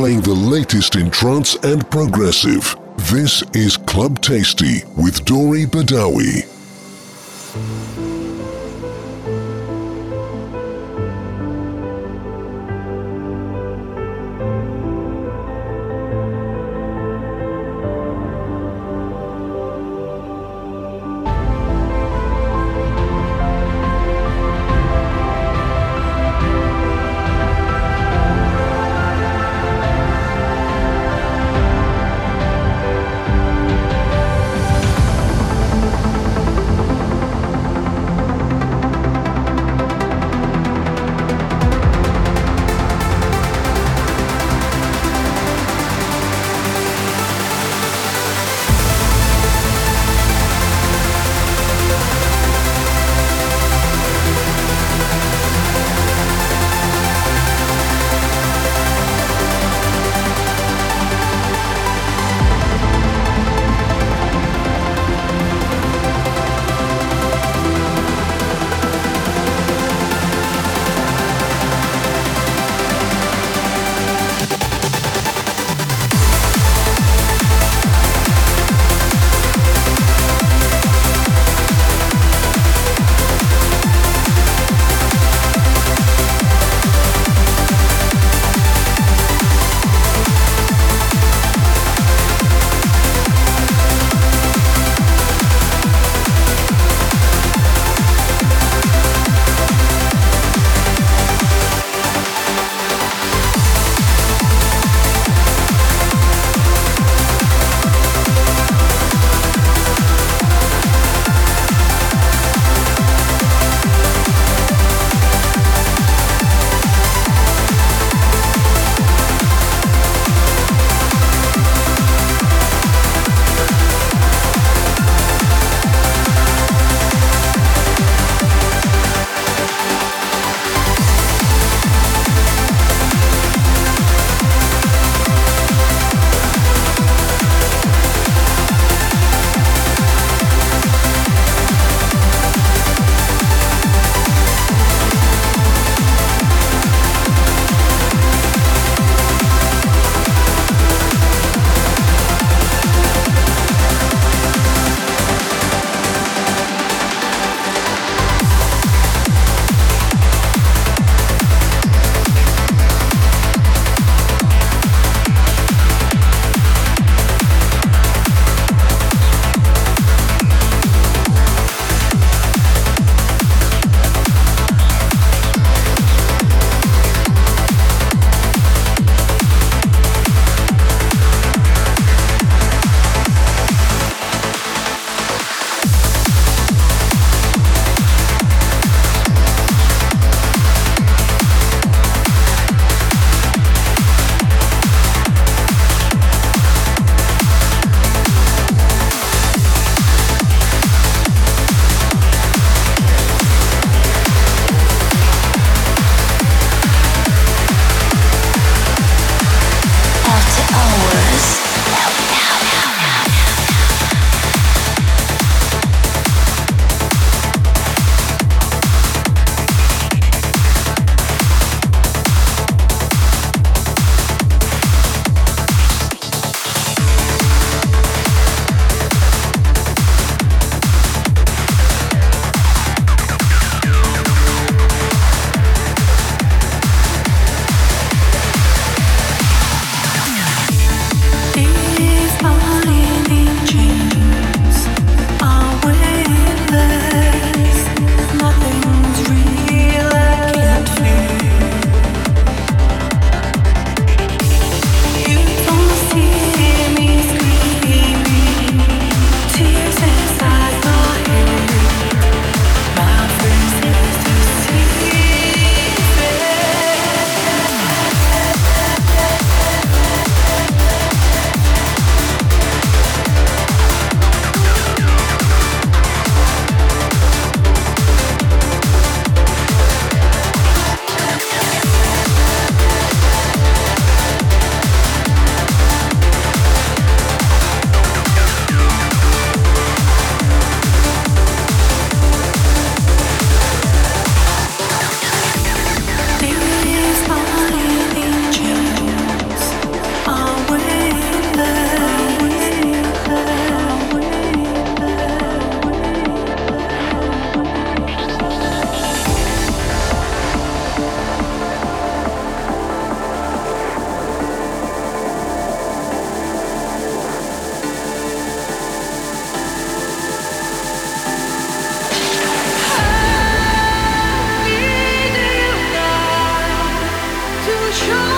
Playing the latest in trance and progressive. This is Club Tasty with Dori Badawi. control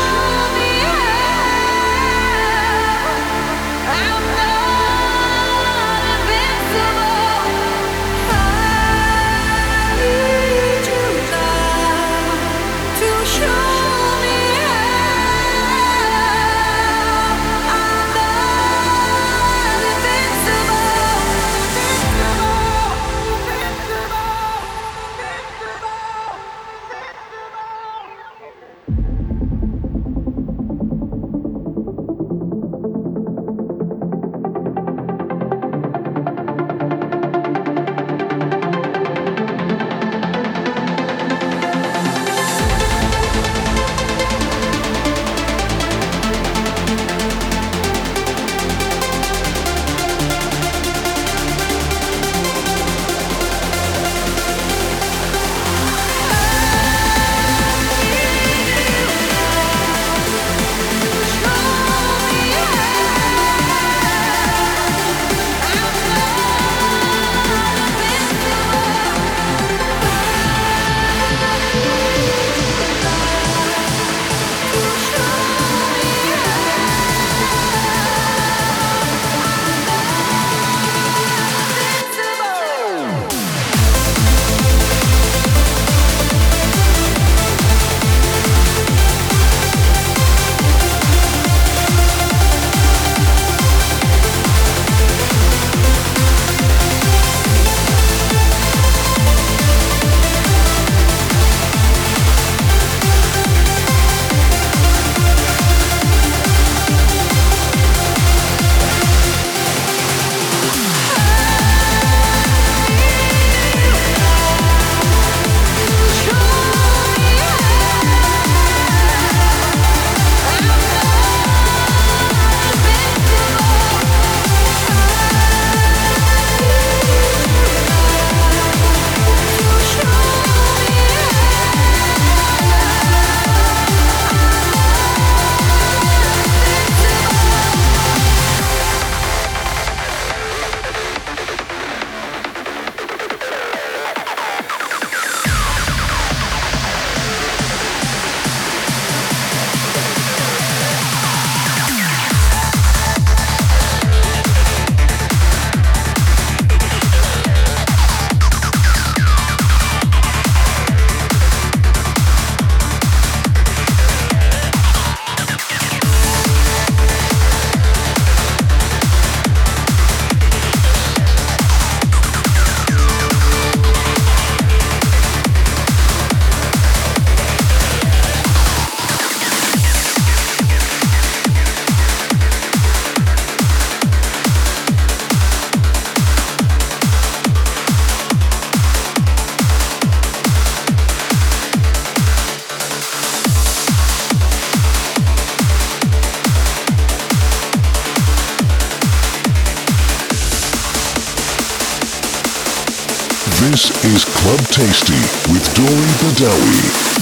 Club Tasty with Dori Badawi.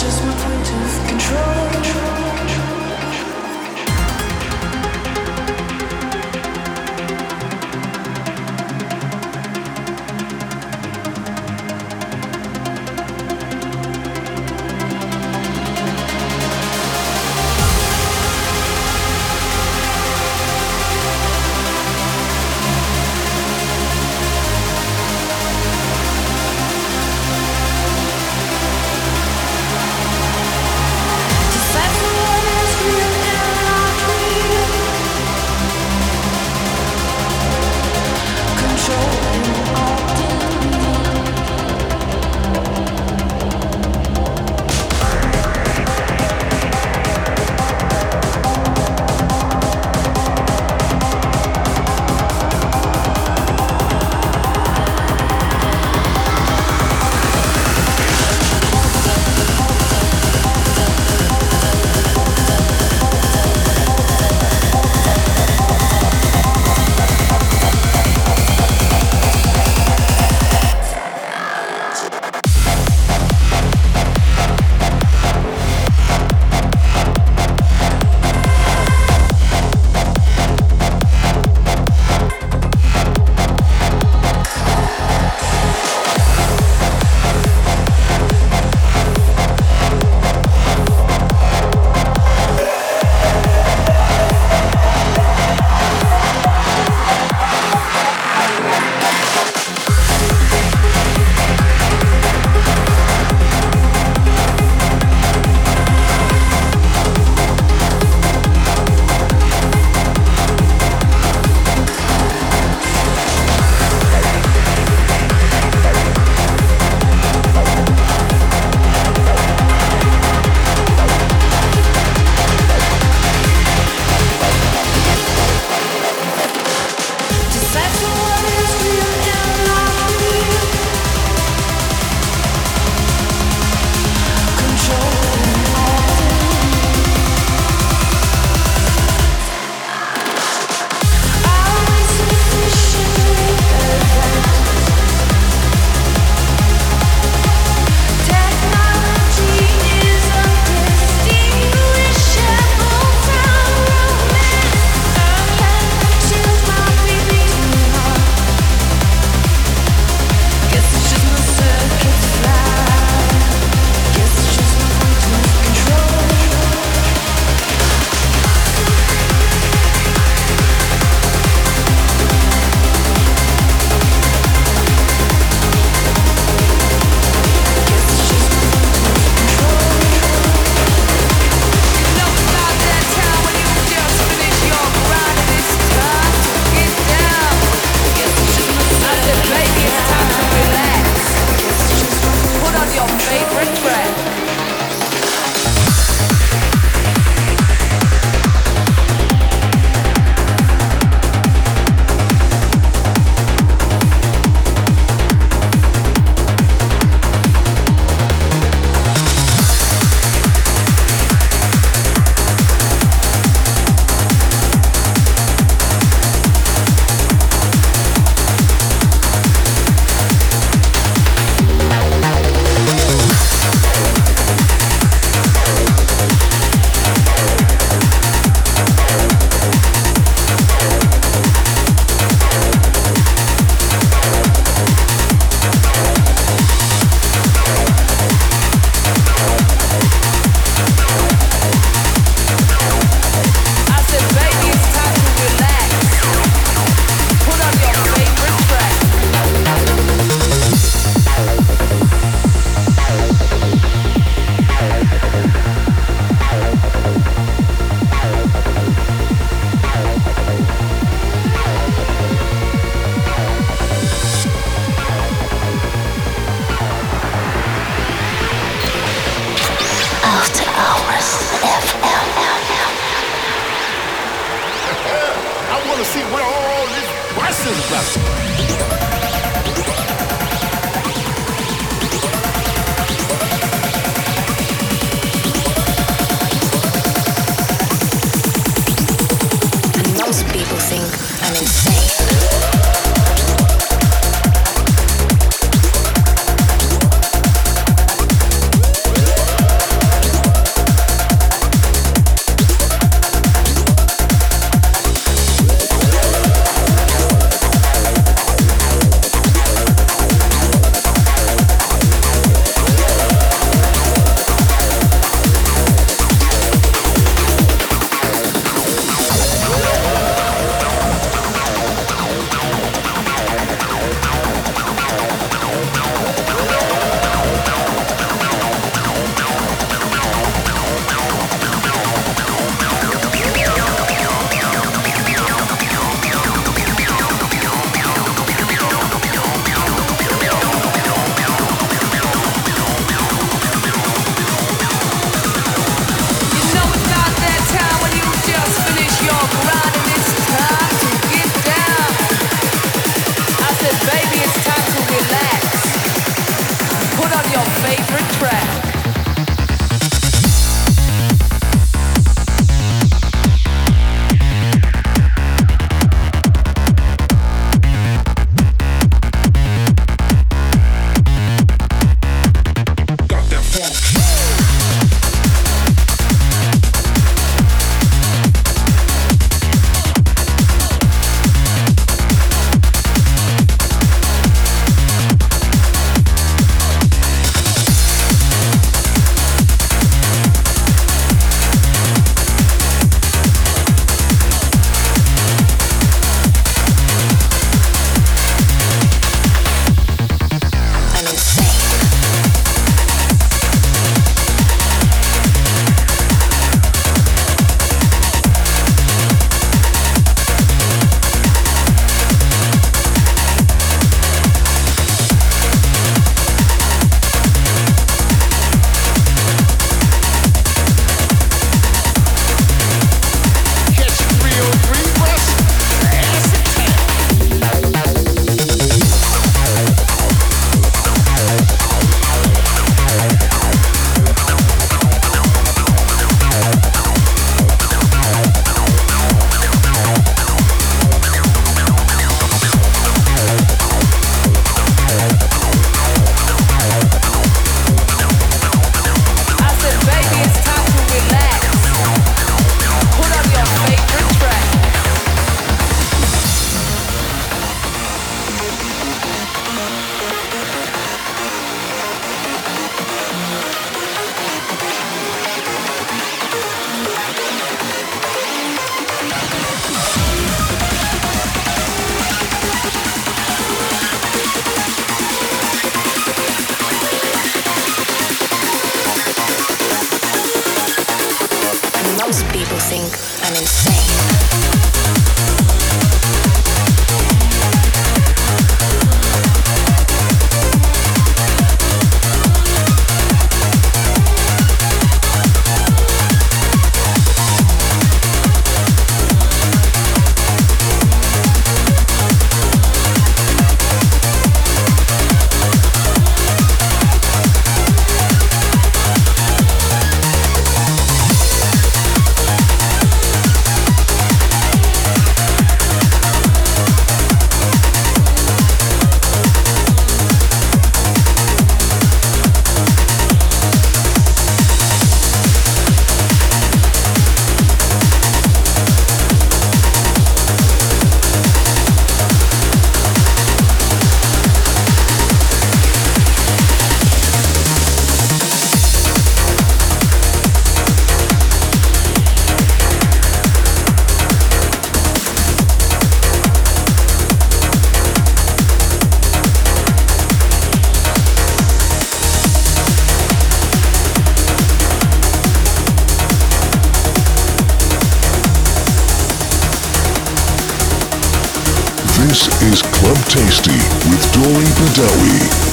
just want to is Club Tasty with Dory Badawi.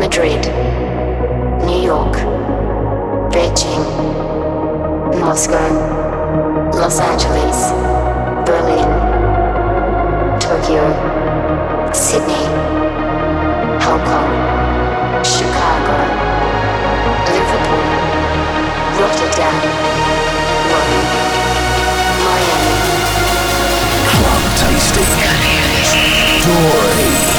Madrid, New York, Beijing, Moscow, Los Angeles, Berlin, Tokyo, Sydney, Hong Kong, Chicago, Liverpool, Rotterdam, Rome, Miami. Club tasting. Dory.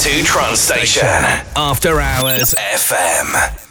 To trance station. After Hours FM.